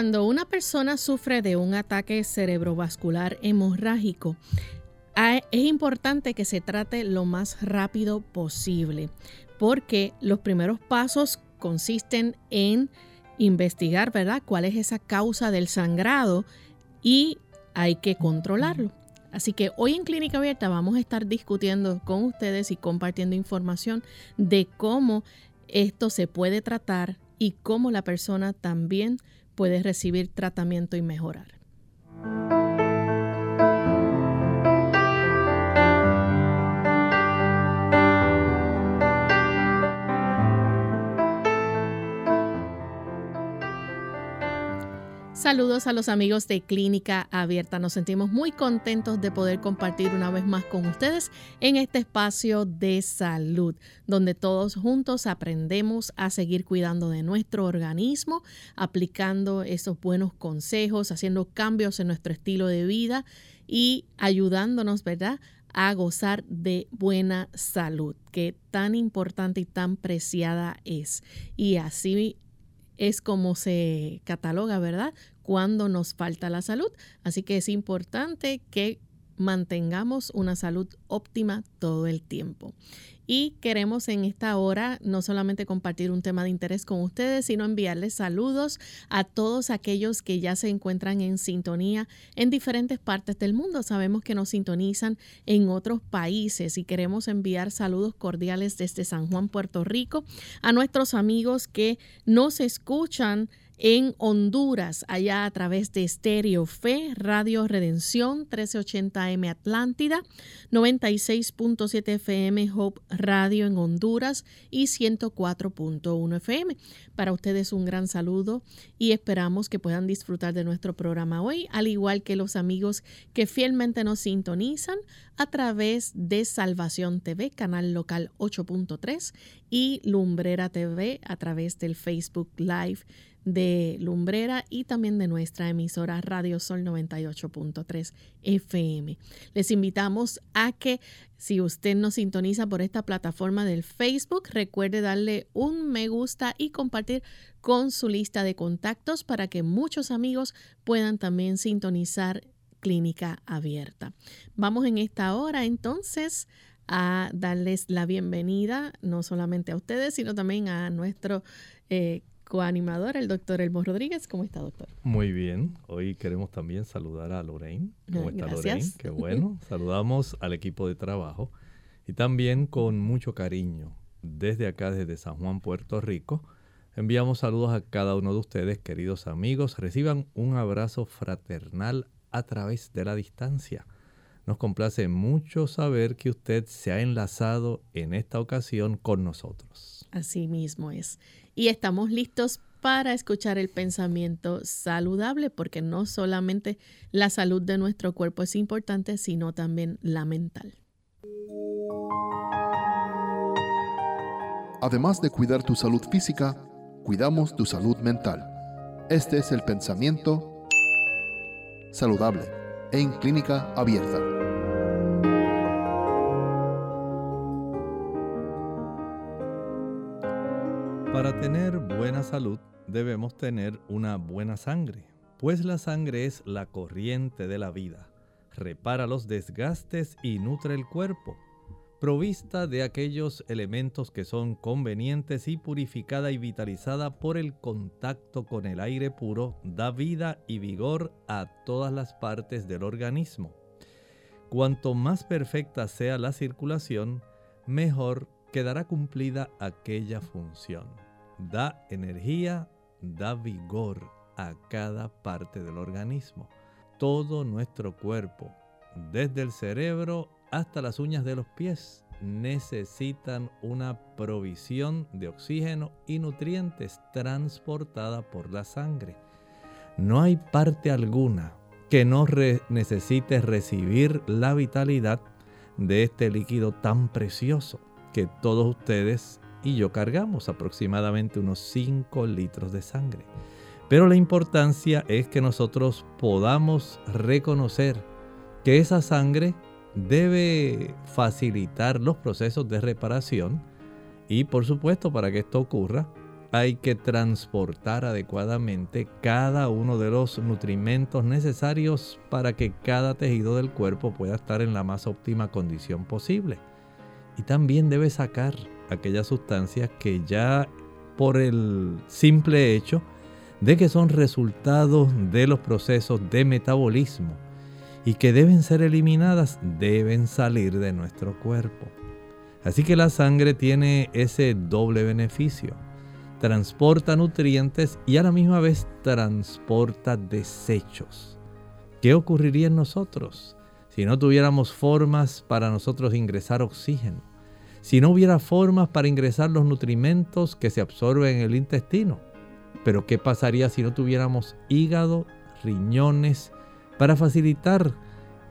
Cuando una persona sufre de un ataque cerebrovascular hemorrágico, es importante que se trate lo más rápido posible, porque los primeros pasos consisten en investigar, ¿verdad?, cuál es esa causa del sangrado y hay que controlarlo. Así que hoy en Clínica Abierta vamos a estar discutiendo con ustedes y compartiendo información de cómo esto se puede tratar y cómo la persona también puede recibir tratamiento y mejorar. Saludos a los amigos de Clínica Abierta. Nos sentimos muy contentos de poder compartir una vez más con ustedes en este espacio de salud, donde todos juntos aprendemos a seguir cuidando de nuestro organismo, aplicando esos buenos consejos, haciendo cambios en nuestro estilo de vida y ayudándonos, ¿verdad? a gozar de buena salud, que tan importante y tan preciada es. Y así es como se cataloga, ¿verdad? Cuando nos falta la salud. Así que es importante que mantengamos una salud óptima todo el tiempo. Y queremos en esta hora no solamente compartir un tema de interés con ustedes, sino enviarles saludos a todos aquellos que ya se encuentran en sintonía en diferentes partes del mundo. Sabemos que nos sintonizan en otros países y queremos enviar saludos cordiales desde San Juan, Puerto Rico, a nuestros amigos que nos escuchan en Honduras, allá a través de Stereo Fe, Radio Redención 1380M Atlántida, 96.7 FM Hope Radio en Honduras y 104.1 FM. Para ustedes un gran saludo y esperamos que puedan disfrutar de nuestro programa hoy, al igual que los amigos que fielmente nos sintonizan a través de Salvación TV, canal local 8.3 y Lumbrera TV a través del Facebook Live de Lumbrera y también de nuestra emisora Radio Sol 98.3 FM. Les invitamos a que si usted nos sintoniza por esta plataforma del Facebook, recuerde darle un me gusta y compartir con su lista de contactos para que muchos amigos puedan también sintonizar Clínica Abierta. Vamos en esta hora entonces a darles la bienvenida no solamente a ustedes, sino también a nuestro eh, coanimador, el doctor Elmo Rodríguez. ¿Cómo está, doctor? Muy bien. Hoy queremos también saludar a Lorraine. ¿Cómo está Lorraine? Qué bueno. Saludamos al equipo de trabajo y también con mucho cariño desde acá, desde San Juan, Puerto Rico. Enviamos saludos a cada uno de ustedes, queridos amigos. Reciban un abrazo fraternal a través de la distancia. Nos complace mucho saber que usted se ha enlazado en esta ocasión con nosotros. Así mismo es y estamos listos para escuchar el pensamiento saludable, porque no solamente la salud de nuestro cuerpo es importante, sino también la mental. Además de cuidar tu salud física, cuidamos tu salud mental. Este es el pensamiento saludable en clínica abierta. Debemos tener una buena sangre, pues la sangre es la corriente de la vida, repara los desgastes y nutre el cuerpo, provista de aquellos elementos que son convenientes y purificada y vitalizada por el contacto con el aire puro, da vida y vigor a todas las partes del organismo. Cuanto más perfecta sea la circulación, mejor quedará cumplida aquella función da energía, da vigor a cada parte del organismo. Todo nuestro cuerpo, desde el cerebro hasta las uñas de los pies, necesitan una provisión de oxígeno y nutrientes transportada por la sangre. No hay parte alguna que no necesite recibir la vitalidad de este líquido tan precioso que todos ustedes y yo cargamos aproximadamente unos 5 litros de sangre. Pero la importancia es que nosotros podamos reconocer que esa sangre debe facilitar los procesos de reparación y por supuesto para que esto ocurra hay que transportar adecuadamente cada uno de los nutrimentos necesarios para que cada tejido del cuerpo pueda estar en la más óptima condición posible. Y también debe sacar aquellas sustancias que ya por el simple hecho de que son resultados de los procesos de metabolismo y que deben ser eliminadas, deben salir de nuestro cuerpo. Así que la sangre tiene ese doble beneficio transporta nutrientes y a la misma vez transporta desechos. ¿Qué ocurriría en nosotros si no tuviéramos formas para nosotros ingresar oxígeno? Si no hubiera formas para ingresar los nutrimentos que se absorben en el intestino. Pero ¿qué pasaría si no tuviéramos hígado, riñones, para facilitar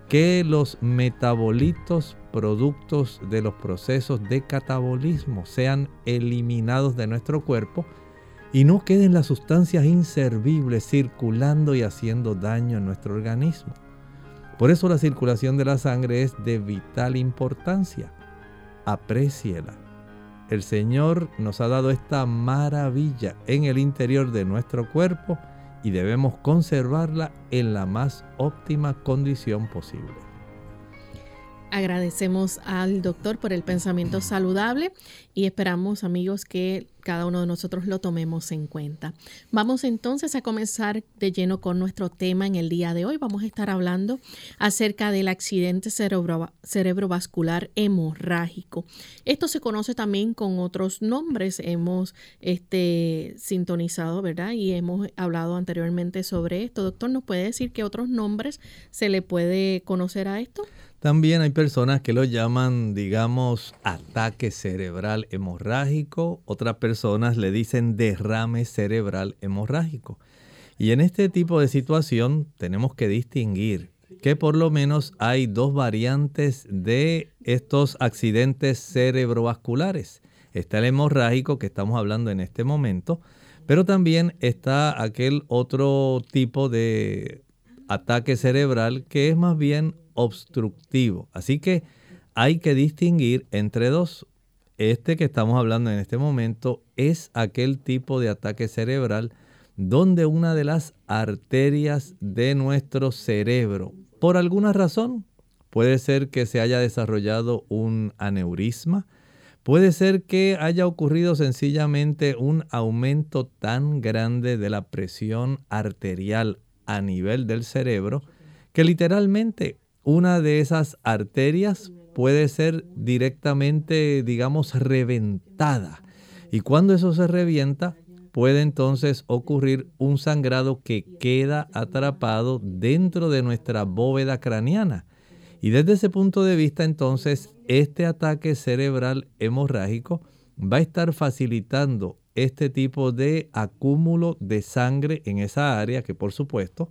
que los metabolitos productos de los procesos de catabolismo sean eliminados de nuestro cuerpo y no queden las sustancias inservibles circulando y haciendo daño en nuestro organismo. Por eso la circulación de la sangre es de vital importancia. Apréciela. El Señor nos ha dado esta maravilla en el interior de nuestro cuerpo y debemos conservarla en la más óptima condición posible. Agradecemos al doctor por el pensamiento saludable y esperamos amigos que cada uno de nosotros lo tomemos en cuenta. Vamos entonces a comenzar de lleno con nuestro tema en el día de hoy. Vamos a estar hablando acerca del accidente cerebrovascular hemorrágico. Esto se conoce también con otros nombres. Hemos este, sintonizado, ¿verdad? Y hemos hablado anteriormente sobre esto. Doctor, ¿nos puede decir qué otros nombres se le puede conocer a esto? También hay personas que lo llaman, digamos, ataque cerebral hemorrágico. Otras personas le dicen derrame cerebral hemorrágico. Y en este tipo de situación tenemos que distinguir que por lo menos hay dos variantes de estos accidentes cerebrovasculares. Está el hemorrágico que estamos hablando en este momento, pero también está aquel otro tipo de ataque cerebral que es más bien obstructivo. Así que hay que distinguir entre dos. Este que estamos hablando en este momento es aquel tipo de ataque cerebral donde una de las arterias de nuestro cerebro, por alguna razón, puede ser que se haya desarrollado un aneurisma, puede ser que haya ocurrido sencillamente un aumento tan grande de la presión arterial a nivel del cerebro que literalmente una de esas arterias puede ser directamente, digamos, reventada. Y cuando eso se revienta, puede entonces ocurrir un sangrado que queda atrapado dentro de nuestra bóveda craneana. Y desde ese punto de vista, entonces, este ataque cerebral hemorrágico va a estar facilitando este tipo de acúmulo de sangre en esa área que, por supuesto,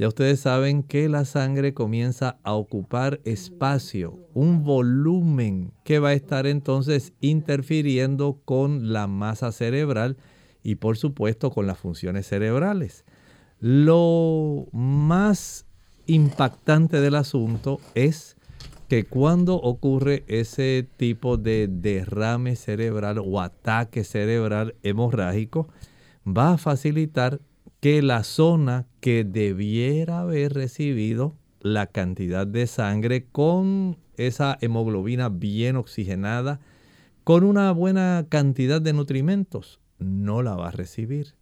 ya ustedes saben que la sangre comienza a ocupar espacio, un volumen que va a estar entonces interfiriendo con la masa cerebral y por supuesto con las funciones cerebrales. Lo más impactante del asunto es que cuando ocurre ese tipo de derrame cerebral o ataque cerebral hemorrágico, va a facilitar que la zona que debiera haber recibido la cantidad de sangre con esa hemoglobina bien oxigenada, con una buena cantidad de nutrimentos, no la va a recibir.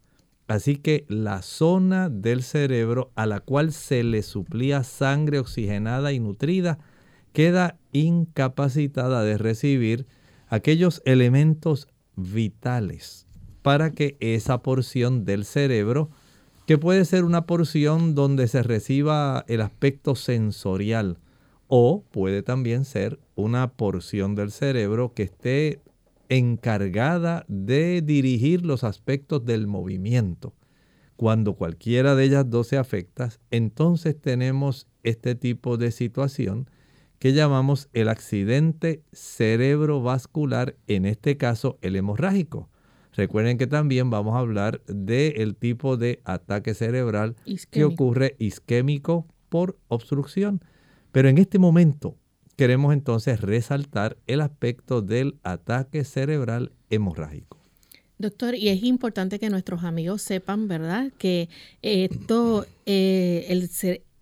Así que la zona del cerebro a la cual se le suplía sangre oxigenada y nutrida queda incapacitada de recibir aquellos elementos vitales para que esa porción del cerebro que puede ser una porción donde se reciba el aspecto sensorial o puede también ser una porción del cerebro que esté encargada de dirigir los aspectos del movimiento. Cuando cualquiera de ellas dos se afecta, entonces tenemos este tipo de situación que llamamos el accidente cerebrovascular, en este caso el hemorrágico. Recuerden que también vamos a hablar del tipo de ataque cerebral que ocurre isquémico por obstrucción. Pero en este momento queremos entonces resaltar el aspecto del ataque cerebral hemorrágico. Doctor, y es importante que nuestros amigos sepan, ¿verdad?, que esto, eh, el,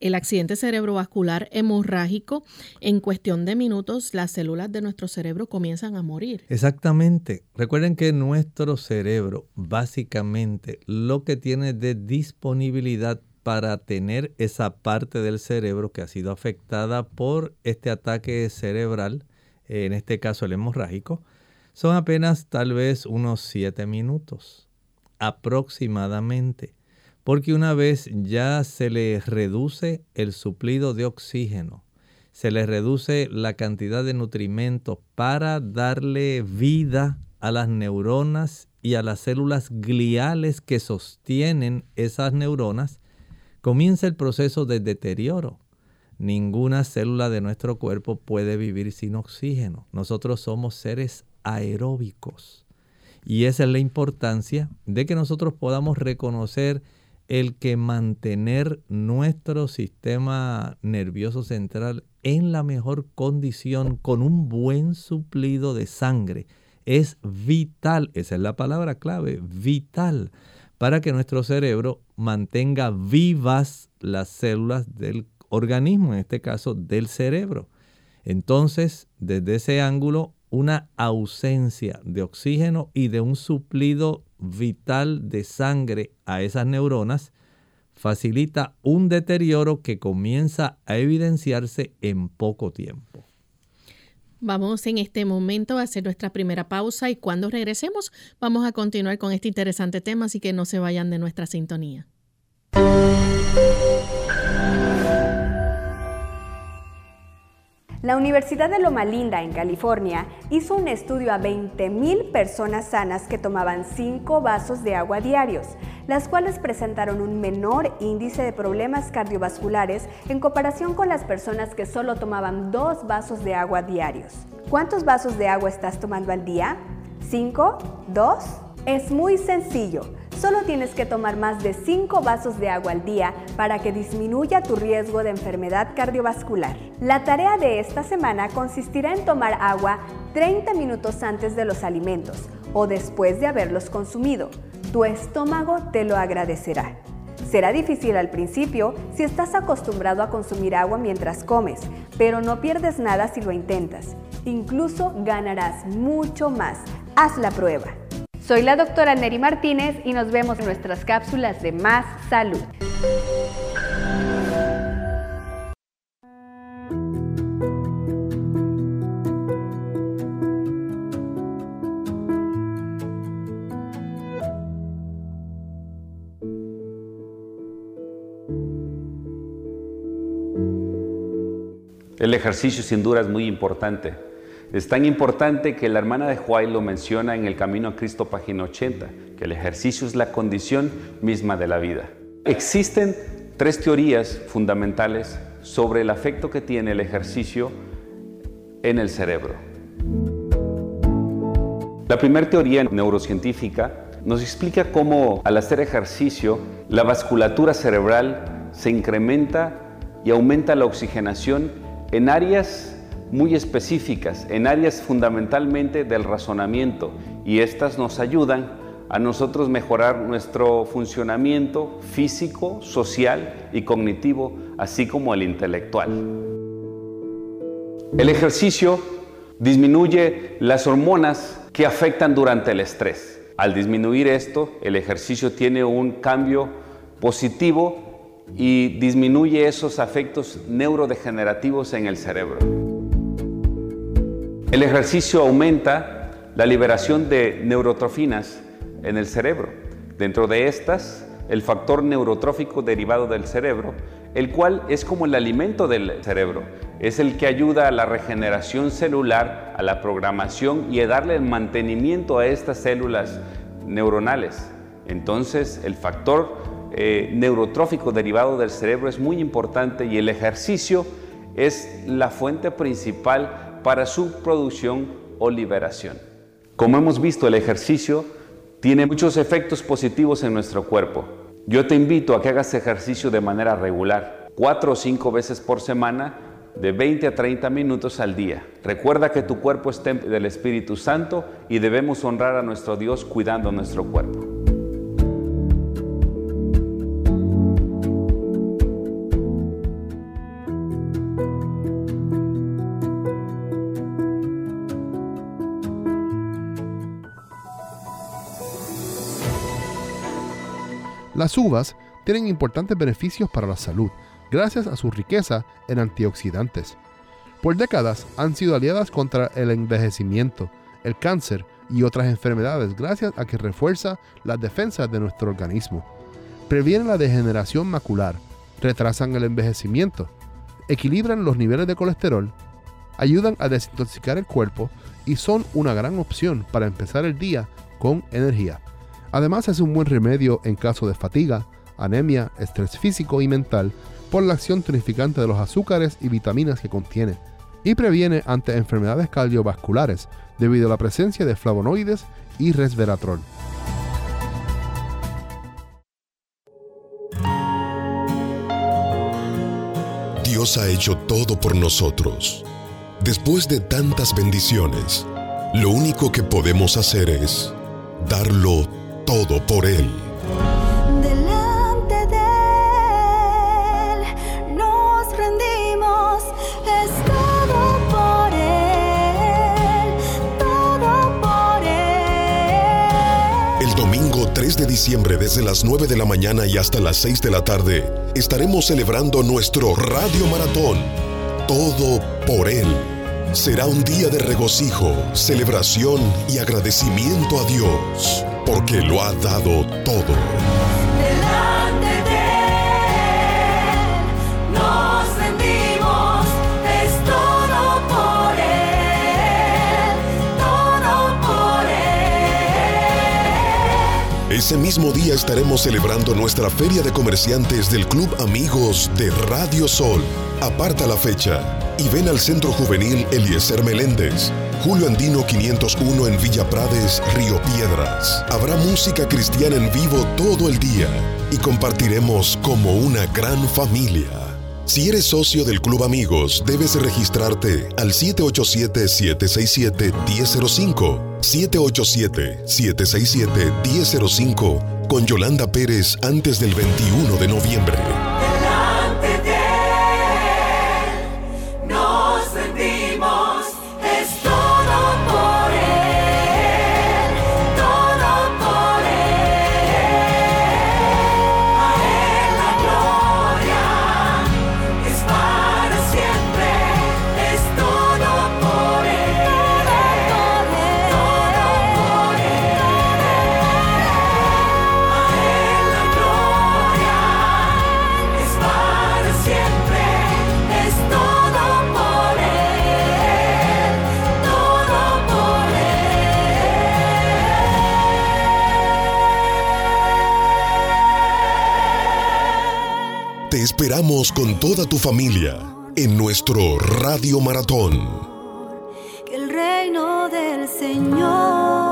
el accidente cerebrovascular hemorrágico, en cuestión de minutos las células de nuestro cerebro comienzan a morir. Exactamente. Recuerden que nuestro cerebro básicamente lo que tiene de disponibilidad para tener esa parte del cerebro que ha sido afectada por este ataque cerebral, en este caso el hemorrágico, son apenas tal vez unos 7 minutos aproximadamente porque una vez ya se le reduce el suplido de oxígeno, se le reduce la cantidad de nutrimentos para darle vida a las neuronas y a las células gliales que sostienen esas neuronas, comienza el proceso de deterioro. Ninguna célula de nuestro cuerpo puede vivir sin oxígeno. Nosotros somos seres aeróbicos. Y esa es la importancia de que nosotros podamos reconocer el que mantener nuestro sistema nervioso central en la mejor condición con un buen suplido de sangre es vital, esa es la palabra clave, vital, para que nuestro cerebro mantenga vivas las células del organismo, en este caso del cerebro. Entonces, desde ese ángulo, una ausencia de oxígeno y de un suplido vital de sangre a esas neuronas facilita un deterioro que comienza a evidenciarse en poco tiempo. Vamos en este momento a hacer nuestra primera pausa y cuando regresemos vamos a continuar con este interesante tema, así que no se vayan de nuestra sintonía. La Universidad de Loma Linda, en California, hizo un estudio a 20.000 personas sanas que tomaban 5 vasos de agua diarios, las cuales presentaron un menor índice de problemas cardiovasculares en comparación con las personas que solo tomaban 2 vasos de agua diarios. ¿Cuántos vasos de agua estás tomando al día? ¿5? ¿2? Es muy sencillo. Solo tienes que tomar más de 5 vasos de agua al día para que disminuya tu riesgo de enfermedad cardiovascular. La tarea de esta semana consistirá en tomar agua 30 minutos antes de los alimentos o después de haberlos consumido. Tu estómago te lo agradecerá. Será difícil al principio si estás acostumbrado a consumir agua mientras comes, pero no pierdes nada si lo intentas. Incluso ganarás mucho más. Haz la prueba. Soy la doctora Neri Martínez y nos vemos en nuestras cápsulas de Más Salud. El ejercicio sin duda es muy importante es tan importante que la hermana de Huay lo menciona en el Camino a Cristo, página 80, que el ejercicio es la condición misma de la vida. Existen tres teorías fundamentales sobre el afecto que tiene el ejercicio en el cerebro. La primera teoría neurocientífica nos explica cómo al hacer ejercicio la vasculatura cerebral se incrementa y aumenta la oxigenación en áreas muy específicas en áreas fundamentalmente del razonamiento y estas nos ayudan a nosotros mejorar nuestro funcionamiento físico, social y cognitivo, así como el intelectual. El ejercicio disminuye las hormonas que afectan durante el estrés. Al disminuir esto, el ejercicio tiene un cambio positivo y disminuye esos afectos neurodegenerativos en el cerebro. El ejercicio aumenta la liberación de neurotrofinas en el cerebro. Dentro de estas, el factor neurotrófico derivado del cerebro el cual es como el alimento del cerebro. Es el que ayuda a la regeneración celular, a la programación y a darle el mantenimiento a estas células neuronales. Entonces, el factor eh, neurotrófico derivado del cerebro es muy importante y el ejercicio es la fuente principal para su producción o liberación. Como hemos visto, el ejercicio tiene muchos efectos positivos en nuestro cuerpo. Yo te invito a que hagas ejercicio de manera regular, cuatro o cinco veces por semana, de 20 a 30 minutos al día. Recuerda que tu cuerpo es templo del Espíritu Santo y debemos honrar a nuestro Dios cuidando nuestro cuerpo. Las uvas tienen importantes beneficios para la salud, gracias a su riqueza en antioxidantes. Por décadas han sido aliadas contra el envejecimiento, el cáncer y otras enfermedades gracias a que refuerza las defensas de nuestro organismo. Previenen la degeneración macular, retrasan el envejecimiento, equilibran los niveles de colesterol, ayudan a desintoxicar el cuerpo y son una gran opción para empezar el día con energía. Además es un buen remedio en caso de fatiga, anemia, estrés físico y mental por la acción tonificante de los azúcares y vitaminas que contiene, y previene ante enfermedades cardiovasculares debido a la presencia de flavonoides y resveratrol. Dios ha hecho todo por nosotros. Después de tantas bendiciones, lo único que podemos hacer es darlo todo por Él. Delante de Él nos rendimos, es todo por Él, todo por Él. El domingo 3 de diciembre desde las 9 de la mañana y hasta las 6 de la tarde estaremos celebrando nuestro Radio Maratón. Todo por Él. Será un día de regocijo, celebración y agradecimiento a Dios porque lo ha dado todo. Delante de Él nos rendimos, es todo por Él, todo por Él. Ese mismo día estaremos celebrando nuestra feria de comerciantes del Club Amigos de Radio Sol. Aparta la fecha y ven al Centro Juvenil Eliezer Meléndez Julio Andino 501 en Villa Prades, Río Piedras. Habrá música cristiana en vivo todo el día y compartiremos como una gran familia. Si eres socio del Club Amigos, debes registrarte al 787-767-1005. 787-767-1005 con Yolanda Pérez antes del 21 de noviembre. Esperamos con toda tu familia en nuestro Radio Maratón. Que el reino del Señor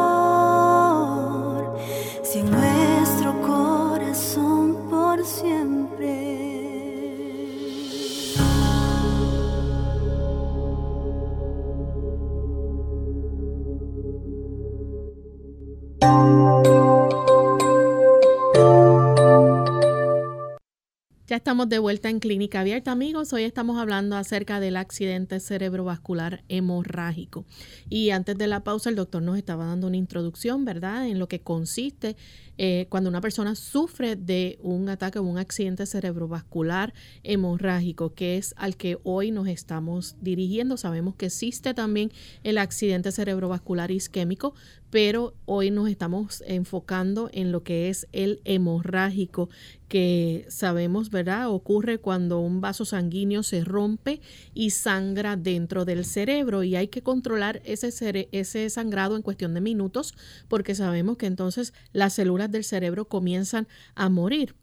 estamos de vuelta en Clínica Abierta, amigos. Hoy estamos hablando acerca del accidente cerebrovascular hemorrágico. Y antes de la pausa, el doctor nos estaba dando una introducción, ¿verdad?, en lo que consiste eh, cuando una persona sufre de un ataque o un accidente cerebrovascular hemorrágico, que es al que hoy nos estamos dirigiendo. Sabemos que existe también el accidente cerebrovascular isquémico, pero hoy nos estamos enfocando en lo que es el hemorrágico, que sabemos, ¿verdad? Ocurre cuando un vaso sanguíneo se rompe y sangra dentro del cerebro y hay que controlar ese, ese sangrado en cuestión de minutos porque sabemos que entonces las células del cerebro comienzan a morir.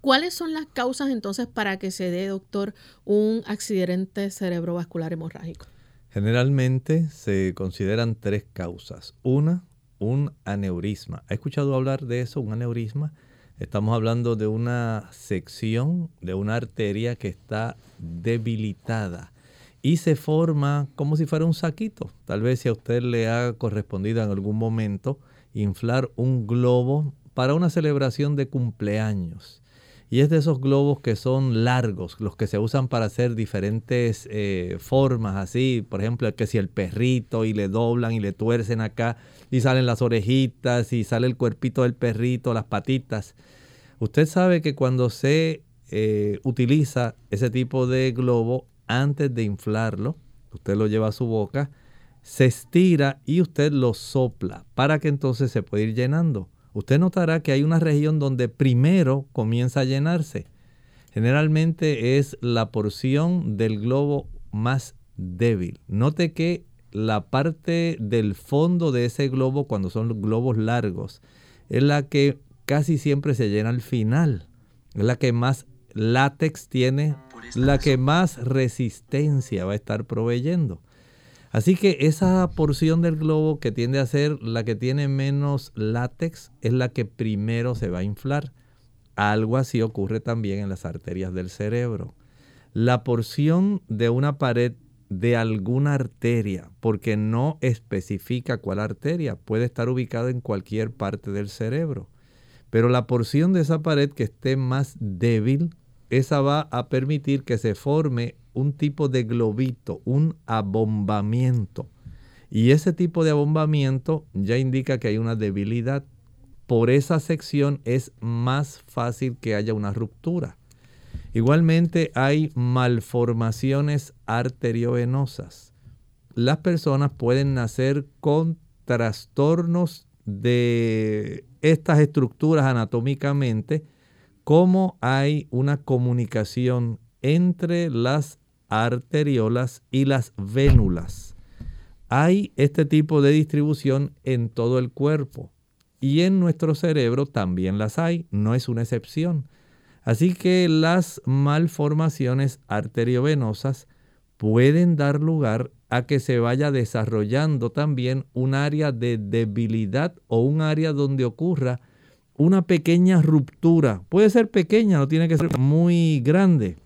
¿Cuáles son las causas entonces para que se dé, doctor, un accidente cerebrovascular hemorrágico? Generalmente se consideran tres causas. Una, un aneurisma. ¿Ha escuchado hablar de eso, un aneurisma? Estamos hablando de una sección de una arteria que está debilitada y se forma como si fuera un saquito. Tal vez si a usted le ha correspondido en algún momento inflar un globo para una celebración de cumpleaños y es de esos globos que son largos, los que se usan para hacer diferentes eh, formas, así, por ejemplo, que si el perrito y le doblan y le tuercen acá y salen las orejitas y sale el cuerpito del perrito, las patitas. Usted sabe que cuando se eh, utiliza ese tipo de globo, antes de inflarlo, usted lo lleva a su boca, se estira y usted lo sopla para que entonces se pueda ir llenando usted notará que hay una región donde primero comienza a llenarse. Generalmente es la porción del globo más débil. Note que la parte del fondo de ese globo, cuando son globos largos, es la que casi siempre se llena al final. Es la que más látex tiene, la que más resistencia va a estar proveyendo. Así que esa porción del globo que tiende a ser la que tiene menos látex es la que primero se va a inflar. Algo así ocurre también en las arterias del cerebro. La porción de una pared de alguna arteria, porque no especifica cuál arteria, puede estar ubicada en cualquier parte del cerebro. Pero la porción de esa pared que esté más débil, esa va a permitir que se forme un tipo de globito, un abombamiento. Y ese tipo de abombamiento ya indica que hay una debilidad. Por esa sección es más fácil que haya una ruptura. Igualmente hay malformaciones arteriovenosas. Las personas pueden nacer con trastornos de estas estructuras anatómicamente, como hay una comunicación entre las arteriolas y las vénulas. Hay este tipo de distribución en todo el cuerpo y en nuestro cerebro también las hay, no es una excepción. Así que las malformaciones arteriovenosas pueden dar lugar a que se vaya desarrollando también un área de debilidad o un área donde ocurra una pequeña ruptura. Puede ser pequeña, no tiene que ser muy grande.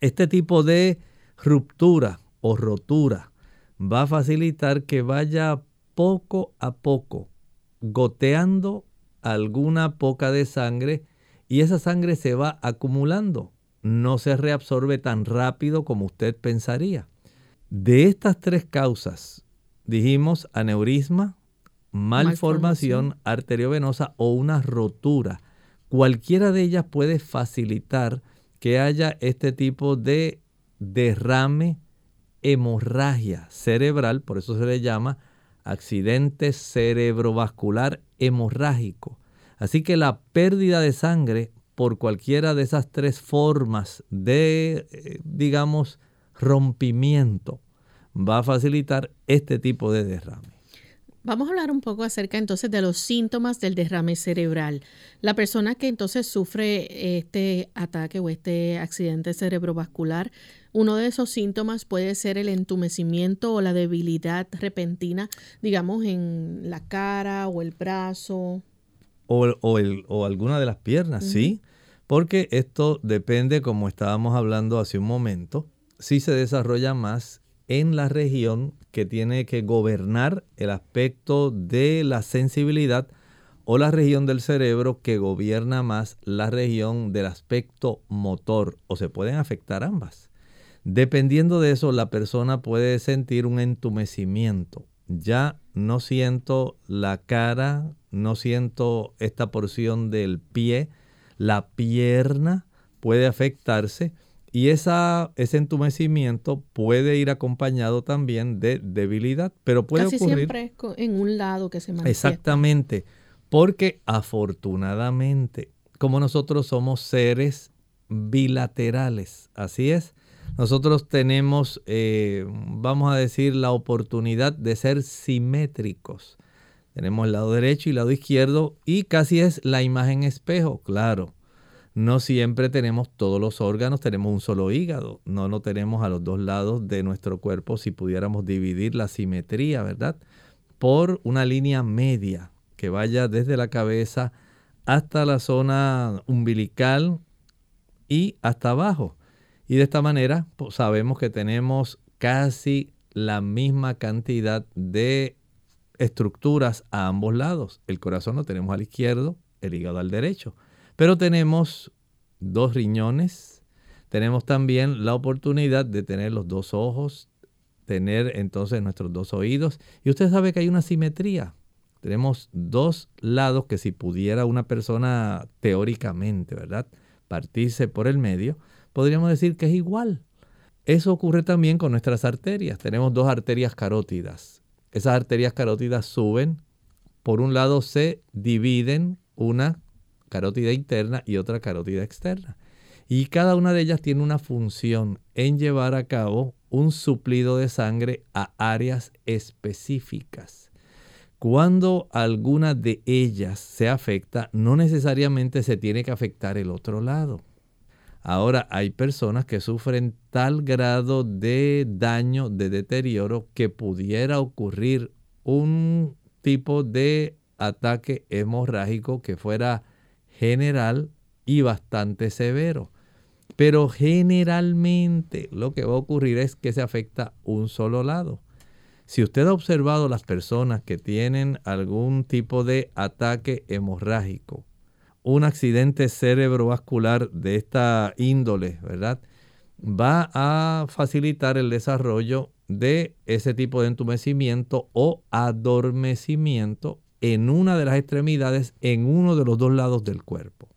Este tipo de ruptura o rotura va a facilitar que vaya poco a poco goteando alguna poca de sangre y esa sangre se va acumulando. No se reabsorbe tan rápido como usted pensaría. De estas tres causas, dijimos aneurisma, malformación arteriovenosa o una rotura. Cualquiera de ellas puede facilitar que haya este tipo de derrame, hemorragia cerebral, por eso se le llama accidente cerebrovascular hemorrágico. Así que la pérdida de sangre por cualquiera de esas tres formas de, eh, digamos, rompimiento va a facilitar este tipo de derrame. Vamos a hablar un poco acerca entonces de los síntomas del derrame cerebral. La persona que entonces sufre este ataque o este accidente cerebrovascular, uno de esos síntomas puede ser el entumecimiento o la debilidad repentina, digamos, en la cara o el brazo. O, o, alguna de las piernas, sí. Porque esto depende, como estábamos hablando hace un momento, si se desarrolla más en la región que tiene que gobernar el aspecto de la sensibilidad o la región del cerebro que gobierna más la región del aspecto motor o se pueden afectar ambas. Dependiendo de eso, la persona puede sentir un entumecimiento. Ya no siento la cara no siento esta porción del pie, la pierna puede afectarse y esa, ese entumecimiento puede ir acompañado también de debilidad, pero puede Casi ocurrir siempre es en un lado que se manifiesta. exactamente, porque afortunadamente, como nosotros somos seres bilaterales, así es, nosotros tenemos, eh, vamos a decir, la oportunidad de ser simétricos. Tenemos el lado derecho y el lado izquierdo y casi es la imagen espejo, claro. No siempre tenemos todos los órganos, tenemos un solo hígado, no lo tenemos a los dos lados de nuestro cuerpo si pudiéramos dividir la simetría, ¿verdad? Por una línea media que vaya desde la cabeza hasta la zona umbilical y hasta abajo. Y de esta manera pues, sabemos que tenemos casi la misma cantidad de estructuras a ambos lados. El corazón lo tenemos al izquierdo, el hígado al derecho. Pero tenemos dos riñones, tenemos también la oportunidad de tener los dos ojos, tener entonces nuestros dos oídos. Y usted sabe que hay una simetría. Tenemos dos lados que si pudiera una persona teóricamente, ¿verdad? Partirse por el medio, podríamos decir que es igual. Eso ocurre también con nuestras arterias. Tenemos dos arterias carótidas. Esas arterias carótidas suben. Por un lado se dividen una carótida interna y otra carótida externa. Y cada una de ellas tiene una función en llevar a cabo un suplido de sangre a áreas específicas. Cuando alguna de ellas se afecta, no necesariamente se tiene que afectar el otro lado. Ahora hay personas que sufren tal grado de daño, de deterioro, que pudiera ocurrir un tipo de ataque hemorrágico que fuera general y bastante severo. Pero generalmente lo que va a ocurrir es que se afecta un solo lado. Si usted ha observado las personas que tienen algún tipo de ataque hemorrágico, un accidente cerebrovascular de esta índole, ¿verdad? Va a facilitar el desarrollo de ese tipo de entumecimiento o adormecimiento en una de las extremidades, en uno de los dos lados del cuerpo.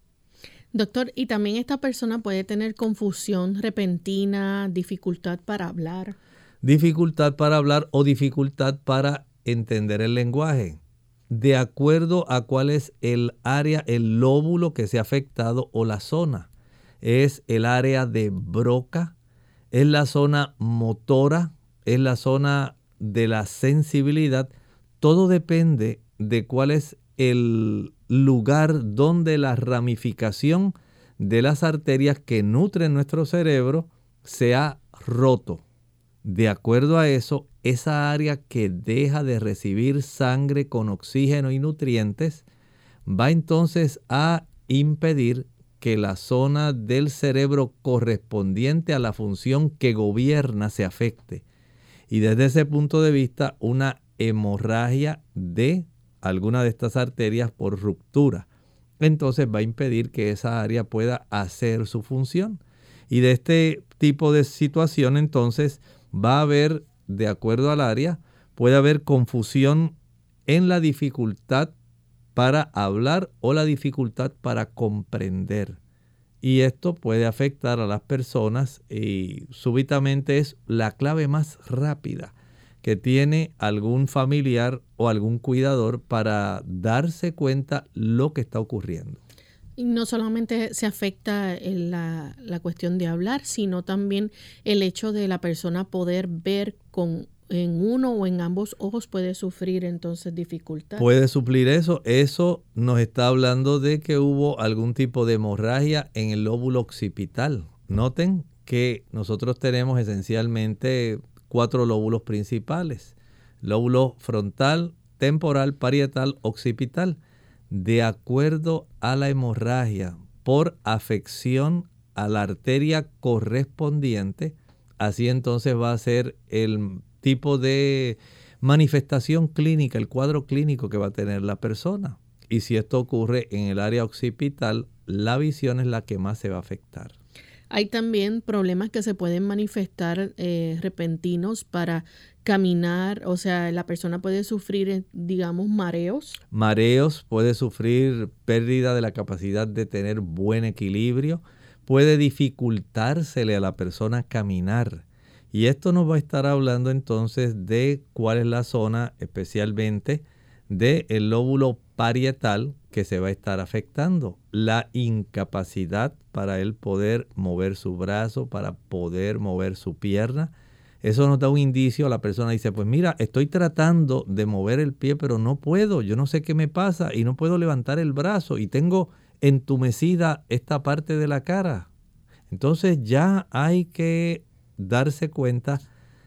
Doctor, y también esta persona puede tener confusión repentina, dificultad para hablar. Dificultad para hablar o dificultad para entender el lenguaje. De acuerdo a cuál es el área, el lóbulo que se ha afectado o la zona. Es el área de Broca, es la zona motora, es la zona de la sensibilidad. Todo depende de cuál es el lugar donde la ramificación de las arterias que nutren nuestro cerebro se ha roto. De acuerdo a eso, esa área que deja de recibir sangre con oxígeno y nutrientes va entonces a impedir que la zona del cerebro correspondiente a la función que gobierna se afecte. Y desde ese punto de vista, una hemorragia de alguna de estas arterias por ruptura. Entonces va a impedir que esa área pueda hacer su función. Y de este tipo de situación entonces va a haber, de acuerdo al área, puede haber confusión en la dificultad para hablar o la dificultad para comprender. Y esto puede afectar a las personas y súbitamente es la clave más rápida que tiene algún familiar o algún cuidador para darse cuenta lo que está ocurriendo. Y no solamente se afecta en la, la cuestión de hablar, sino también el hecho de la persona poder ver con en uno o en ambos ojos puede sufrir entonces dificultad. Puede suplir eso. Eso nos está hablando de que hubo algún tipo de hemorragia en el lóbulo occipital. Noten que nosotros tenemos esencialmente cuatro lóbulos principales. Lóbulo frontal, temporal, parietal, occipital. De acuerdo a la hemorragia por afección a la arteria correspondiente, así entonces va a ser el tipo de manifestación clínica, el cuadro clínico que va a tener la persona. Y si esto ocurre en el área occipital, la visión es la que más se va a afectar. Hay también problemas que se pueden manifestar eh, repentinos para caminar, o sea, la persona puede sufrir, eh, digamos, mareos. Mareos, puede sufrir pérdida de la capacidad de tener buen equilibrio, puede dificultársele a la persona caminar. Y esto nos va a estar hablando entonces de cuál es la zona especialmente del lóbulo parietal que se va a estar afectando. La incapacidad para él poder mover su brazo, para poder mover su pierna. Eso nos da un indicio, la persona dice, pues mira, estoy tratando de mover el pie, pero no puedo, yo no sé qué me pasa y no puedo levantar el brazo y tengo entumecida esta parte de la cara. Entonces ya hay que darse cuenta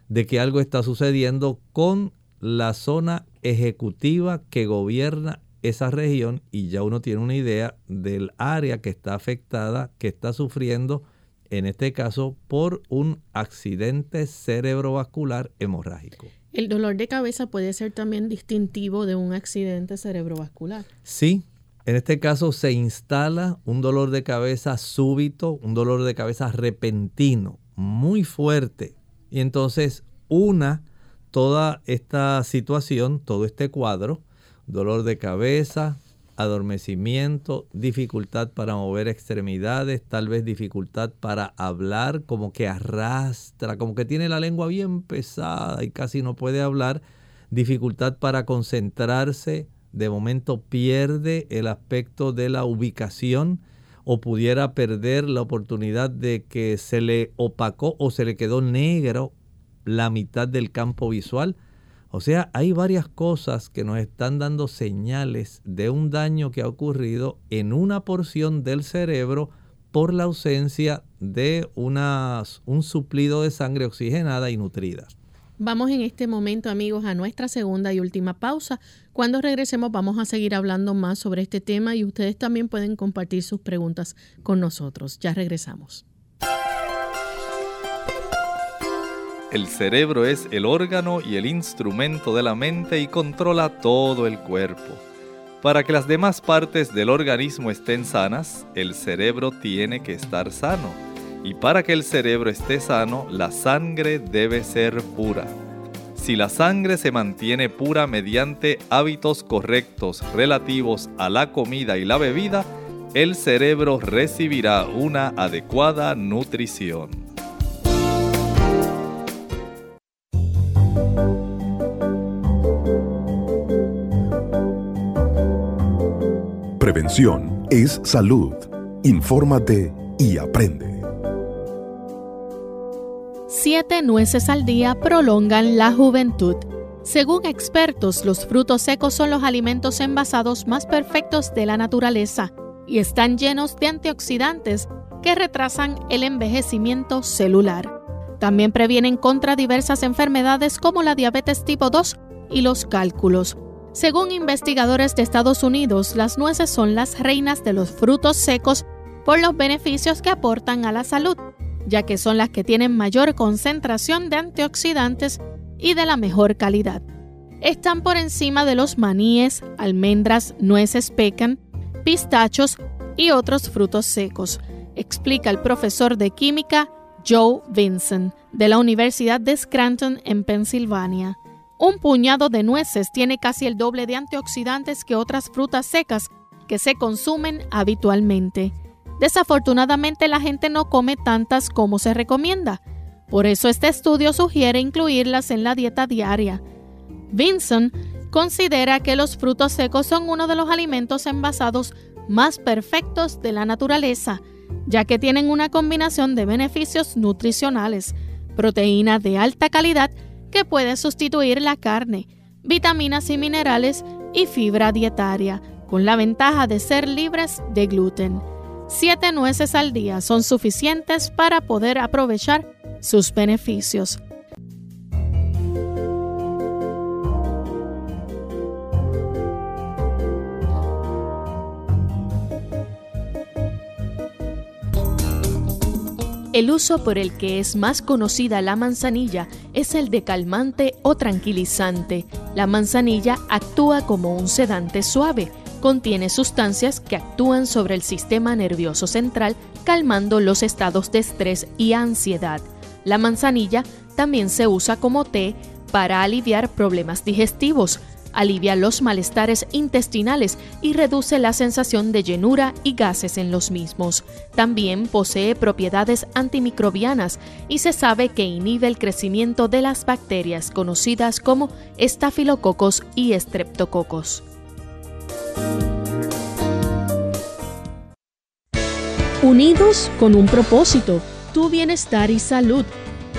de que algo está sucediendo con la zona ejecutiva que gobierna esa región y ya uno tiene una idea del área que está afectada, que está sufriendo, en este caso, por un accidente cerebrovascular hemorrágico. El dolor de cabeza puede ser también distintivo de un accidente cerebrovascular. Sí, en este caso se instala un dolor de cabeza súbito, un dolor de cabeza repentino, muy fuerte. Y entonces una toda esta situación, todo este cuadro, dolor de cabeza, adormecimiento, dificultad para mover extremidades, tal vez dificultad para hablar, como que arrastra, como que tiene la lengua bien pesada y casi no puede hablar, dificultad para concentrarse, de momento pierde el aspecto de la ubicación o pudiera perder la oportunidad de que se le opacó o se le quedó negro la mitad del campo visual. O sea, hay varias cosas que nos están dando señales de un daño que ha ocurrido en una porción del cerebro por la ausencia de un suplido de sangre oxigenada y nutrida. Vamos en este momento, amigos, a nuestra segunda y última pausa. Cuando regresemos vamos a seguir hablando más sobre este tema y ustedes también pueden compartir sus preguntas con nosotros. Ya regresamos. El cerebro es el órgano y el instrumento de la mente y controla todo el cuerpo. Para que las demás partes del organismo estén sanas, el cerebro tiene que estar sano. Y para que el cerebro esté sano, la sangre debe ser pura. Si la sangre se mantiene pura mediante hábitos correctos relativos a la comida y la bebida, el cerebro recibirá una adecuada nutrición. Prevención es salud. Infórmate y aprende. Siete nueces al día prolongan la juventud. Según expertos, los frutos secos son los alimentos envasados más perfectos de la naturaleza y están llenos de antioxidantes que retrasan el envejecimiento celular. También previenen contra diversas enfermedades como la diabetes tipo 2 y los cálculos. Según investigadores de Estados Unidos, las nueces son las reinas de los frutos secos por los beneficios que aportan a la salud, ya que son las que tienen mayor concentración de antioxidantes y de la mejor calidad. Están por encima de los maníes, almendras, nueces pecan, pistachos y otros frutos secos, explica el profesor de química Joe Vincent de la Universidad de Scranton en Pensilvania. Un puñado de nueces tiene casi el doble de antioxidantes que otras frutas secas que se consumen habitualmente. Desafortunadamente la gente no come tantas como se recomienda. Por eso este estudio sugiere incluirlas en la dieta diaria. Vinson considera que los frutos secos son uno de los alimentos envasados más perfectos de la naturaleza, ya que tienen una combinación de beneficios nutricionales, proteína de alta calidad que puede sustituir la carne, vitaminas y minerales y fibra dietaria, con la ventaja de ser libres de gluten. Siete nueces al día son suficientes para poder aprovechar sus beneficios. El uso por el que es más conocida la manzanilla es el de calmante o tranquilizante. La manzanilla actúa como un sedante suave, contiene sustancias que actúan sobre el sistema nervioso central, calmando los estados de estrés y ansiedad. La manzanilla también se usa como té para aliviar problemas digestivos, alivia los malestares intestinales y reduce la sensación de llenura y gases en los mismos. También posee propiedades antimicrobianas y se sabe que inhibe el crecimiento de las bacterias conocidas como estafilococos y estreptococos. Unidos con un propósito, tu bienestar y salud.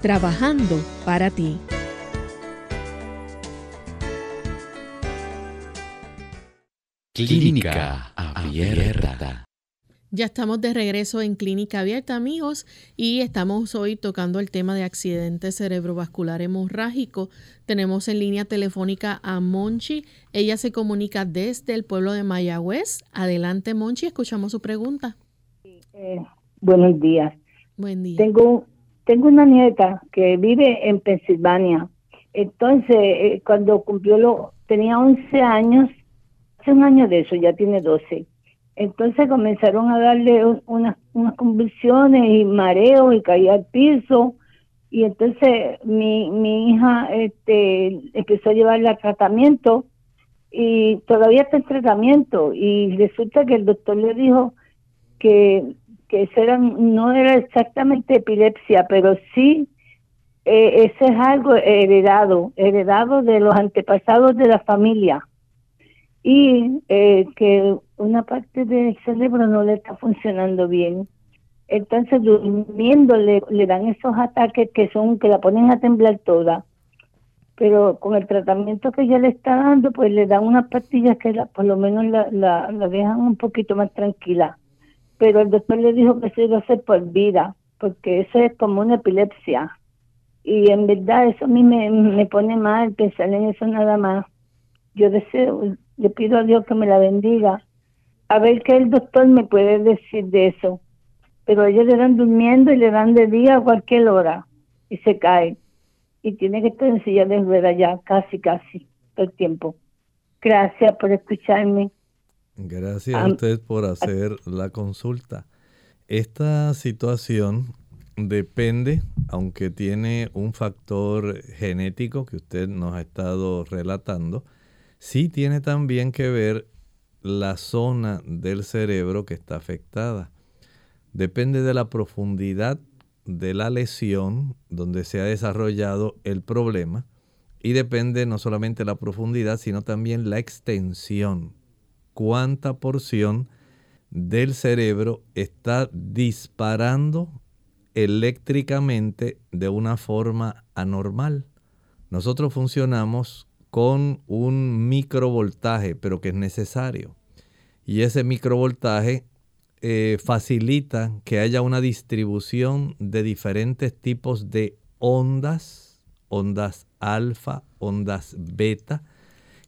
trabajando para ti. Clínica Abierta. Ya estamos de regreso en Clínica Abierta, amigos, y estamos hoy tocando el tema de accidente cerebrovascular hemorrágico. Tenemos en línea telefónica a Monchi. Ella se comunica desde el pueblo de Mayagüez. Adelante, Monchi, escuchamos su pregunta. Eh, buenos días. Buen día. Tengo, tengo una nieta que vive en Pensilvania. Entonces, eh, cuando cumplió lo, tenía 11 años, hace un año de eso, ya tiene 12. Entonces comenzaron a darle un- unas, unas convulsiones y mareos y caía al piso. Y entonces mi, mi hija este, empezó a llevarla a tratamiento y todavía está en tratamiento. Y resulta que el doctor le dijo que, que eso era, no era exactamente epilepsia, pero sí eh, ese es algo heredado, heredado de los antepasados de la familia y eh, que una parte del cerebro no le está funcionando bien. Entonces, durmiendo le, le dan esos ataques que son que la ponen a temblar toda. Pero con el tratamiento que ella le está dando, pues le dan unas pastillas que por lo menos la, la, la dejan un poquito más tranquila. Pero el doctor le dijo que se iba a hacer por vida, porque eso es como una epilepsia. Y en verdad eso a mí me, me pone mal pensar en eso nada más yo deseo, le pido a Dios que me la bendiga, a ver qué el doctor me puede decir de eso. Pero ellos le dan durmiendo y le dan de día a cualquier hora y se cae. Y tiene que estar en silla de ruedas ya, casi, casi, todo el tiempo. Gracias por escucharme. Gracias a usted por hacer la consulta. Esta situación depende, aunque tiene un factor genético que usted nos ha estado relatando, sí tiene también que ver la zona del cerebro que está afectada. Depende de la profundidad de la lesión donde se ha desarrollado el problema y depende no solamente la profundidad, sino también la extensión. Cuánta porción del cerebro está disparando eléctricamente de una forma anormal. Nosotros funcionamos con un microvoltaje, pero que es necesario. Y ese microvoltaje eh, facilita que haya una distribución de diferentes tipos de ondas, ondas alfa, ondas beta,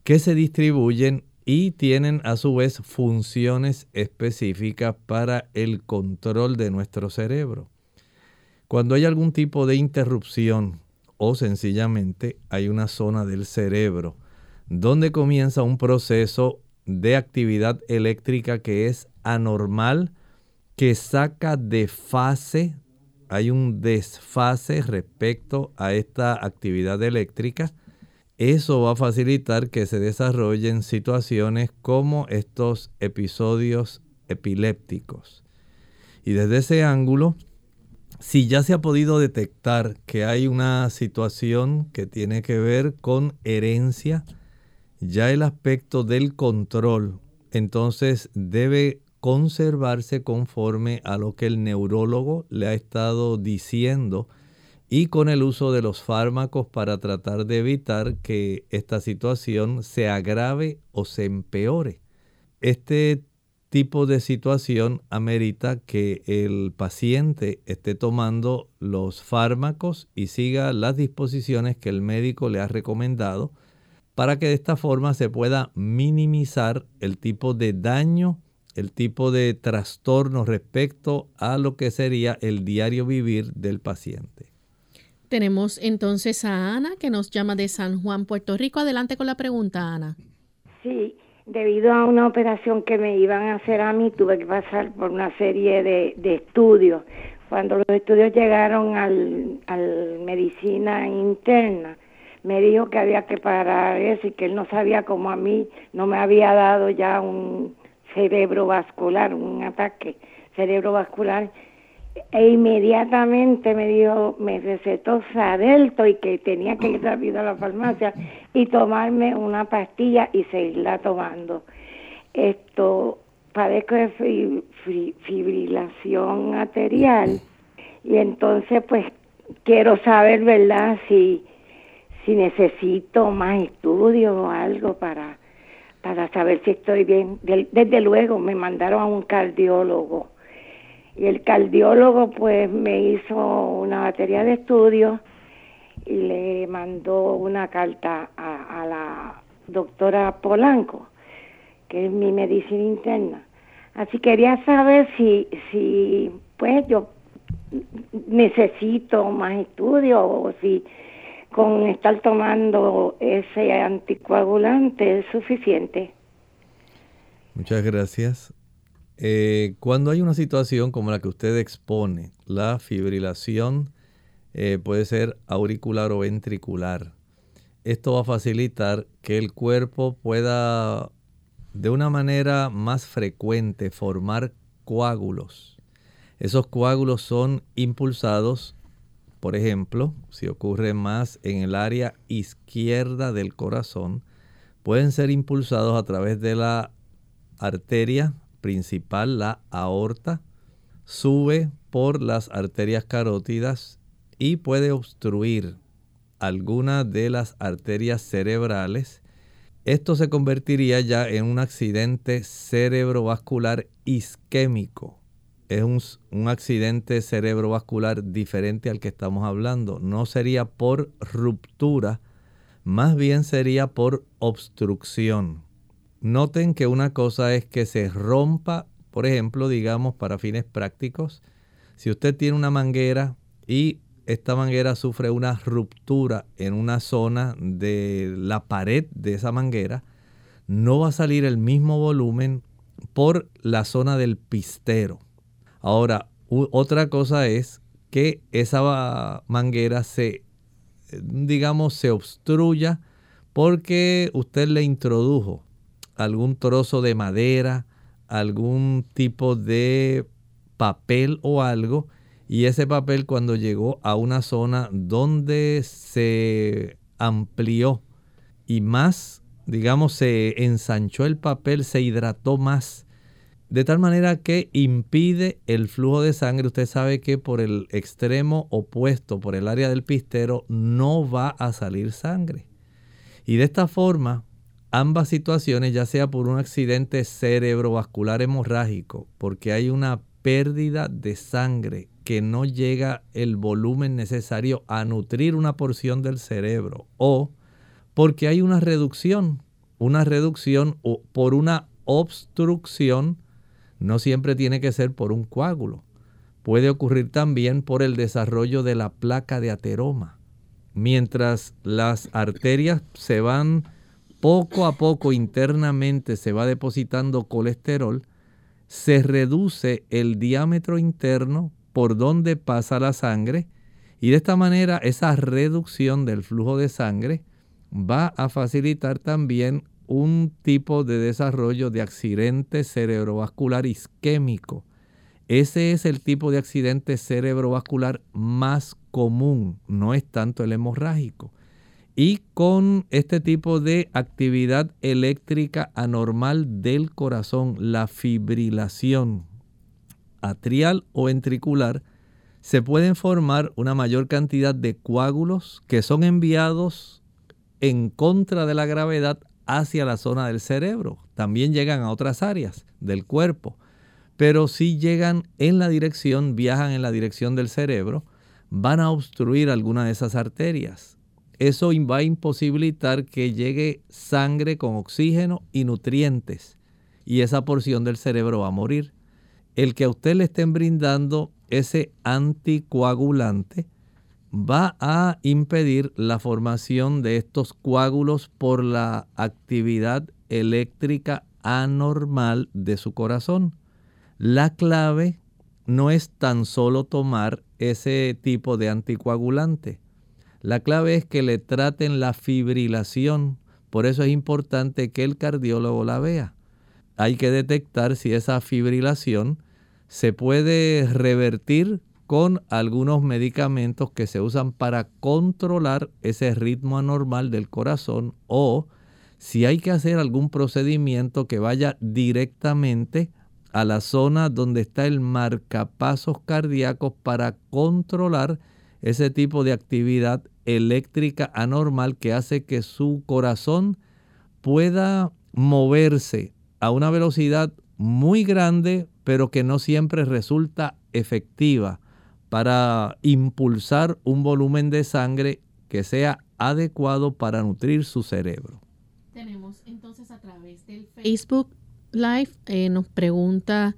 que se distribuyen y tienen a su vez funciones específicas para el control de nuestro cerebro. Cuando hay algún tipo de interrupción o sencillamente hay una zona del cerebro donde comienza un proceso de actividad eléctrica que es anormal, que saca de fase, hay un desfase respecto a esta actividad eléctrica, eso va a facilitar que se desarrollen situaciones como estos episodios epilépticos. Y desde ese ángulo, si ya se ha podido detectar que hay una situación que tiene que ver con herencia, ya el aspecto del control entonces debe conservarse conforme a lo que el neurólogo le ha estado diciendo y con el uso de los fármacos para tratar de evitar que esta situación se agrave o se empeore. Este tipo de situación amerita que el paciente esté tomando los fármacos y siga las disposiciones que el médico le ha recomendado para que de esta forma se pueda minimizar el tipo de daño, el tipo de trastorno respecto a lo que sería el diario vivir del paciente. Tenemos entonces a Ana que nos llama de San Juan, Puerto Rico. Adelante con la pregunta, Ana. Sí, debido a una operación que me iban a hacer a mí, tuve que pasar por una serie de, estudios. Cuando los estudios llegaron al, al medicina interna, me dijo que había que parar eso y que él no sabía cómo a mí no me había dado ya un cerebro vascular, un ataque cerebrovascular e inmediatamente me dio, me recetó Sadelto y que tenía que ir rápido a la farmacia y tomarme una pastilla y seguirla tomando. Esto, padezco de fibrilación arterial y entonces pues quiero saber, ¿verdad? Si, si necesito más estudios o algo para, para saber si estoy bien. Desde luego me mandaron a un cardiólogo y el cardiólogo pues me hizo una batería de estudios y le mandó una carta a, la doctora Polanco, que es mi medicina interna. Así quería saber si, si pues yo necesito más estudios o si con estar tomando ese anticoagulante es suficiente. Muchas gracias. Eh, cuando hay una situación como la que usted expone, la fibrilación eh, puede ser auricular o ventricular. Esto va a facilitar que el cuerpo pueda de una manera más frecuente formar coágulos. Esos coágulos son impulsados, por ejemplo, si ocurre más en el área izquierda del corazón, pueden ser impulsados a través de la arteria principal, la aorta, sube por las arterias carótidas y puede obstruir alguna de las arterias cerebrales. Esto se convertiría ya en un accidente cerebrovascular isquémico. Es un, un, accidente cerebrovascular diferente al que estamos hablando. No sería por ruptura, más bien sería por obstrucción. Noten que una cosa es que se rompa, por ejemplo, digamos, para fines prácticos, si usted tiene una manguera y esta manguera sufre una ruptura en una zona de la pared de esa manguera, no va a salir el mismo volumen por la zona del pistero. Ahora, otra cosa es que esa manguera se, digamos, se obstruya porque usted le introdujo algún trozo de madera, algún tipo de papel o algo, y ese papel cuando llegó a una zona donde se amplió y más, digamos, se ensanchó el papel, se hidrató más, de tal manera que impide el flujo de sangre. Usted sabe que por el extremo opuesto, por el área del pistero, no va a salir sangre. Y de esta forma, ambas situaciones, ya sea por un accidente cerebrovascular hemorrágico, porque hay una pérdida de sangre que no llega el volumen necesario a nutrir una porción del cerebro, o porque hay una reducción, una reducción o por una obstrucción, no siempre tiene que ser por un coágulo. Puede ocurrir también por el desarrollo de la placa de ateroma. Mientras las arterias se van poco a poco internamente se va depositando colesterol, se reduce el diámetro interno por donde pasa la sangre y de esta manera esa reducción del flujo de sangre va a facilitar también un tipo de desarrollo de accidente cerebrovascular isquémico. Ese es el tipo de accidente cerebrovascular más común, no es tanto el hemorrágico. Y con este tipo de actividad eléctrica anormal del corazón, la fibrilación atrial o ventricular, se pueden formar una mayor cantidad de coágulos que son enviados en contra de la gravedad hacia la zona del cerebro. También llegan a otras áreas del cuerpo. Pero si llegan en la dirección, viajan en la dirección del cerebro, van a obstruir alguna de esas arterias. Eso va a imposibilitar que llegue sangre con oxígeno y nutrientes. Y esa porción del cerebro va a morir. El que a usted le estén brindando ese anticoagulante va a impedir la formación de estos coágulos por la actividad eléctrica anormal de su corazón. La clave no es tan solo tomar ese tipo de anticoagulante. La clave es que le traten la fibrilación. Por eso es importante que el cardiólogo la vea. Hay que detectar si esa fibrilación se puede revertir con algunos medicamentos que se usan para controlar ese ritmo anormal del corazón o si hay que hacer algún procedimiento que vaya directamente a la zona donde está el marcapasos cardíacos para controlar ese tipo de actividad eléctrica anormal que hace que su corazón pueda moverse a una velocidad muy grande, pero que no siempre resulta efectiva para impulsar un volumen de sangre que sea adecuado para nutrir su cerebro. Tenemos entonces a través del Facebook Live, eh, nos pregunta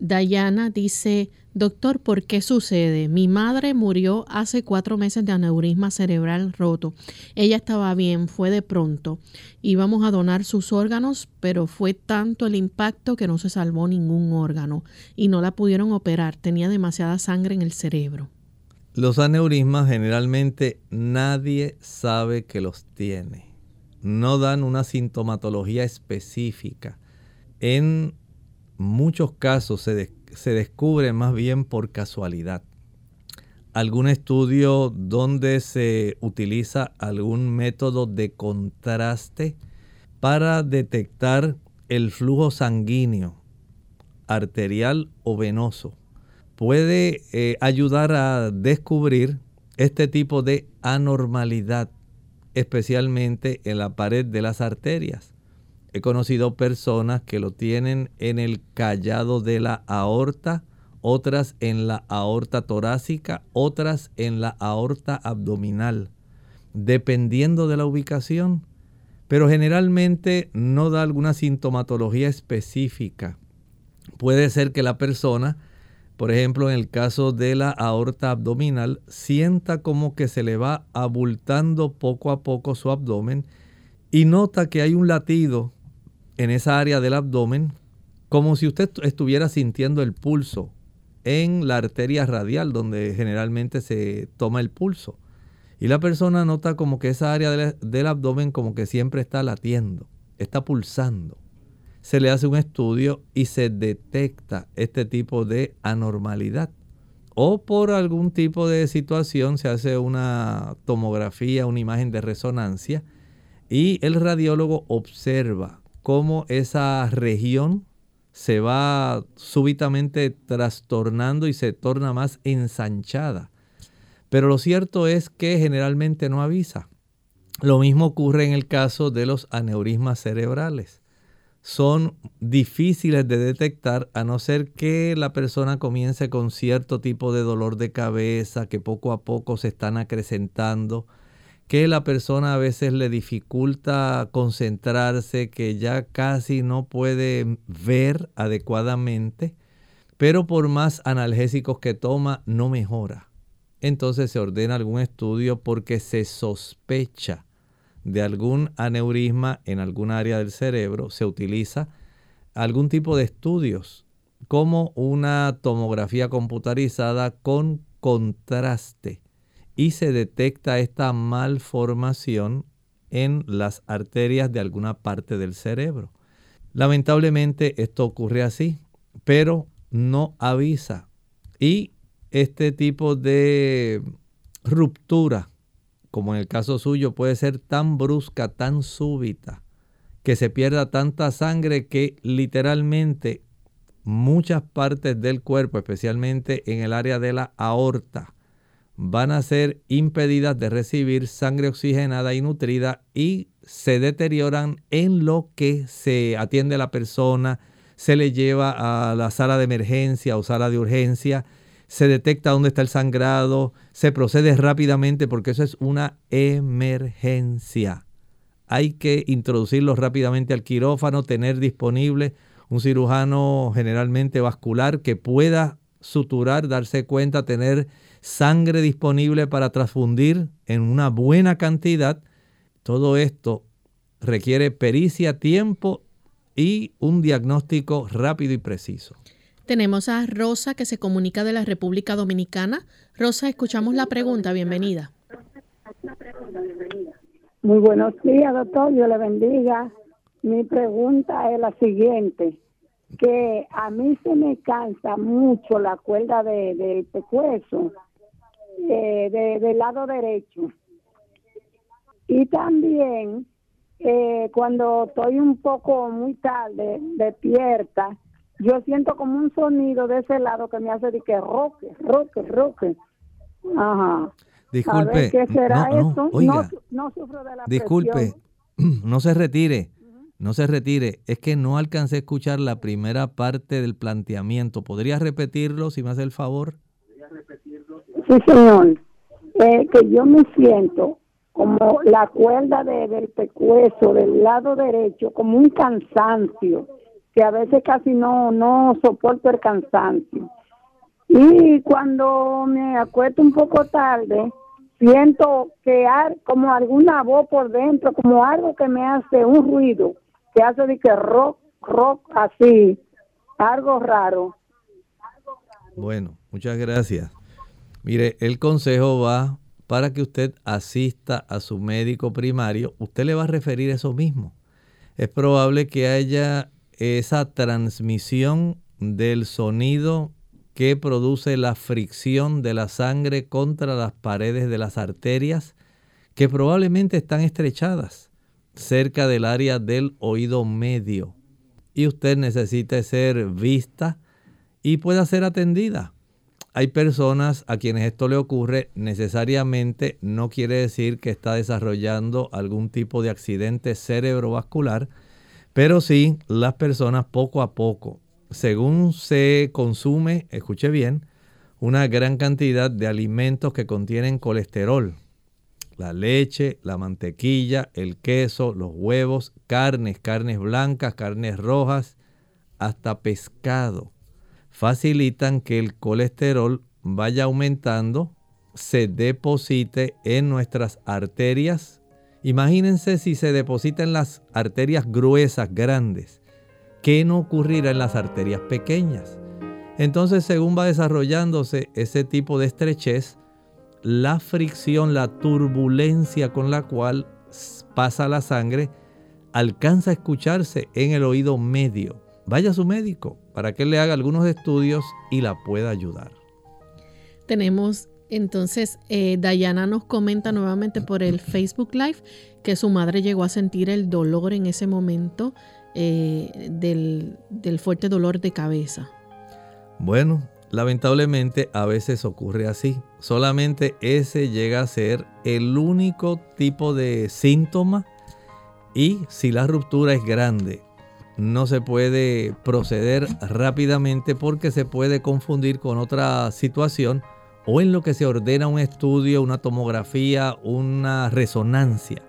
Dayana, dice, doctor, ¿por qué sucede? Mi madre murió hace cuatro meses de aneurisma cerebral roto. Ella estaba bien, fue de pronto. Íbamos a donar sus órganos, pero fue tanto el impacto que no se salvó ningún órgano y no la pudieron operar. Tenía demasiada sangre en el cerebro. Los aneurismas generalmente nadie sabe que los tiene. No dan una sintomatología específica. En muchos casos se, se descubre más bien por casualidad. Algún estudio donde se utiliza algún método de contraste para detectar el flujo sanguíneo, arterial o venoso, puede eh, ayudar a descubrir este tipo de anormalidad, especialmente en la pared de las arterias. He conocido personas que lo tienen en el callado de la aorta, otras en la aorta torácica, otras en la aorta abdominal, dependiendo de la ubicación, pero generalmente no da alguna sintomatología específica. Puede ser que la persona, por ejemplo en el caso de la aorta abdominal, sienta como que se le va abultando poco a poco su abdomen y nota que hay un latido en esa área del abdomen, como si usted estuviera sintiendo el pulso en la arteria radial, donde generalmente se toma el pulso. Y la persona nota como que esa área del, abdomen como que siempre está latiendo, está pulsando. Se le hace un estudio y se detecta este tipo de anormalidad. O por algún tipo de situación se hace una tomografía, una imagen de resonancia y el radiólogo observa cómo esa región se va súbitamente trastornando y se torna más ensanchada. Pero lo cierto es que generalmente no avisa. Lo mismo ocurre en el caso de los aneurismas cerebrales. Son difíciles de detectar a no ser que la persona comience con cierto tipo de dolor de cabeza que poco a poco se están acrecentando que la persona a veces le dificulta concentrarse, que ya casi no puede ver adecuadamente, pero por más analgésicos que toma no mejora. Entonces se ordena algún estudio porque se sospecha de algún aneurisma en algún área del cerebro, se utiliza algún tipo de estudios como una tomografía computarizada con contraste y se detecta esta malformación en las arterias de alguna parte del cerebro. Lamentablemente esto ocurre así, pero no avisa. Y este tipo de ruptura, como en el caso suyo, puede ser tan brusca, tan súbita, que se pierda tanta sangre que literalmente muchas partes del cuerpo, especialmente en el área de la aorta, van a ser impedidas de recibir sangre oxigenada y nutrida y se deterioran en lo que se atiende a la persona, se le lleva a la sala de emergencia o sala de urgencia, se detecta dónde está el sangrado, se procede rápidamente porque eso es una emergencia. Hay que introducirlo rápidamente al quirófano, tener disponible un cirujano generalmente vascular que pueda suturar, darse cuenta, tener sangre disponible para transfundir en una buena cantidad. Todo esto requiere pericia, tiempo y un diagnóstico rápido y preciso. Tenemos a Rosa que se comunica de la República Dominicana. Rosa, escuchamos la pregunta. Bienvenida. Muy buenos días, doctor. Dios le bendiga. Mi pregunta es la siguiente, que a mí se me cansa mucho la cuerda de, del pescuezo eh, del lado derecho. Y también eh, cuando estoy un poco muy tarde despierta, yo siento como un sonido de ese lado que me hace de que roque, roque, roque. Ajá. Disculpe. ¿Qué será no, eso? oiga, no, sufro de la disculpe, presión. no se retire, no se retire. Es que no alcancé a escuchar la primera parte del planteamiento. ¿Podría repetirlo si me hace el favor? Sí, señor. Eh, que yo me siento como la cuerda de, del pecueso del lado derecho, como un cansancio, que a veces casi no, no soporto el cansancio. Y cuando me acuesto un poco tarde, siento que hay como alguna voz por dentro, como algo que me hace un ruido, que hace de que rock, rock así, algo raro. Bueno, muchas gracias. Mire, el consejo va para que usted asista a su médico primario. Usted le va a referir eso mismo. Es probable que haya esa transmisión del sonido que produce la fricción de la sangre contra las paredes de las arterias que probablemente están estrechadas cerca del área del oído medio. Y usted necesita ser vista y pueda ser atendida. Hay personas a quienes esto le ocurre, necesariamente no quiere decir que está desarrollando algún tipo de accidente cerebrovascular, pero sí las personas poco a poco, según se consume, escuche bien, una gran cantidad de alimentos que contienen colesterol, la leche, la mantequilla, el queso, los huevos, carnes, carnes blancas, carnes rojas, hasta pescado facilitan que el colesterol vaya aumentando, se deposite en nuestras arterias. Imagínense si se deposita en las arterias gruesas, grandes. ¿Qué no ocurrirá en las arterias pequeñas? Entonces, según va desarrollándose ese tipo de estrechez, la fricción, la turbulencia con la cual pasa la sangre, alcanza a escucharse en el oído medio. Vaya a su médico para que él le haga algunos estudios y la pueda ayudar. Tenemos entonces, eh, Dayana nos comenta nuevamente por el Facebook Live que su madre llegó a sentir el dolor en ese momento eh, del, del fuerte dolor de cabeza. Bueno, lamentablemente a veces ocurre así. Solamente ese llega a ser el único tipo de síntoma y si la ruptura es grande no se puede proceder rápidamente porque se puede confundir con otra situación o en lo que se ordena un estudio, una tomografía, una resonancia.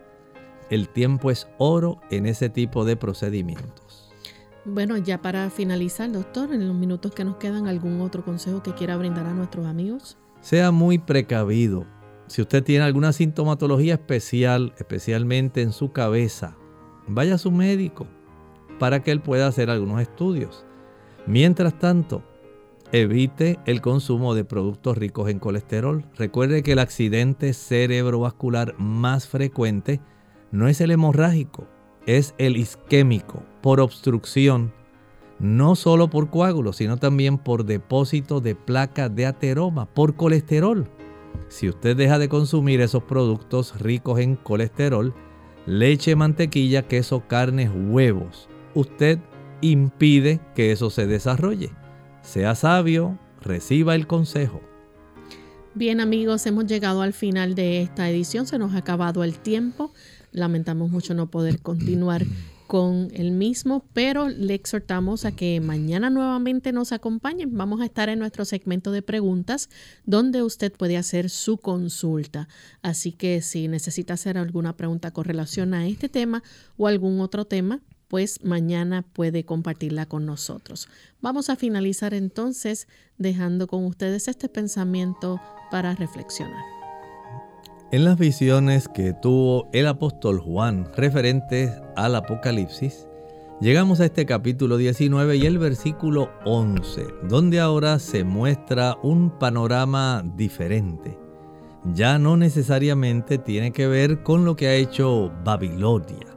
El tiempo es oro en ese tipo de procedimientos. Bueno, ya para finalizar, doctor, en los minutos que nos quedan, ¿algún otro consejo que quiera brindar a nuestros amigos? Sea muy precavido. Si usted tiene alguna sintomatología especial, especialmente en su cabeza, vaya a su médico para que él pueda hacer algunos estudios. Mientras tanto, evite el consumo de productos ricos en colesterol. Recuerde que el accidente cerebrovascular más frecuente no es el hemorrágico, es el isquémico por obstrucción, no solo por coágulos, sino también por depósito de placa de ateroma, por colesterol. Si usted deja de consumir esos productos ricos en colesterol, leche, mantequilla, queso, carnes, huevos, usted impide que eso se desarrolle. Sea sabio, reciba el consejo. Bien amigos, hemos llegado al final de esta edición, se nos ha acabado el tiempo. lamentamos mucho no poder continuar con el mismo, pero le exhortamos a que mañana nuevamente nos acompañen. Vamos a estar en nuestro segmento de preguntas donde usted puede hacer su consulta. Así que si necesita hacer alguna pregunta con relación a este tema o algún otro tema, pues mañana puede compartirla con nosotros. Vamos a finalizar entonces dejando con ustedes este pensamiento para reflexionar. En las visiones que tuvo el apóstol Juan referentes al Apocalipsis, llegamos a este capítulo 19 y el versículo 11, donde ahora se muestra un panorama diferente. Ya no necesariamente tiene que ver con lo que ha hecho Babilonia.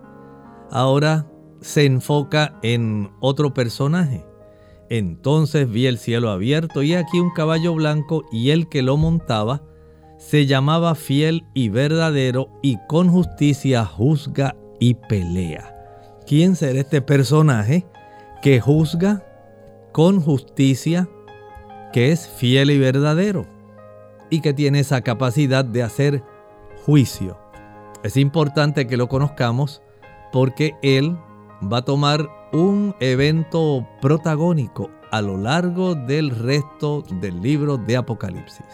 Ahora se enfoca en otro personaje. Entonces vi el cielo abierto y aquí un caballo blanco y el que lo montaba se llamaba fiel y verdadero y con justicia juzga y pelea. ¿Quién será este personaje que juzga con justicia, que es fiel y verdadero y que tiene esa capacidad de hacer juicio? Es importante que lo conozcamos porque él va a tomar un evento protagónico a lo largo del resto del libro de Apocalipsis.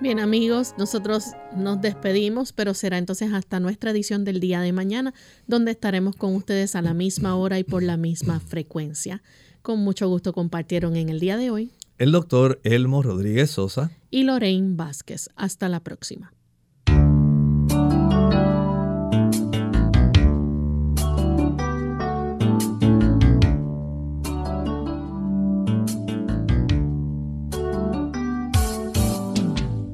Bien amigos, nosotros nos despedimos, pero será entonces hasta nuestra edición del día de mañana, donde estaremos con ustedes a la misma hora y por la misma frecuencia. Con mucho gusto compartieron en el día de hoy el doctor Elmo Rodríguez Sosa y Lorraine Vázquez. Hasta la próxima.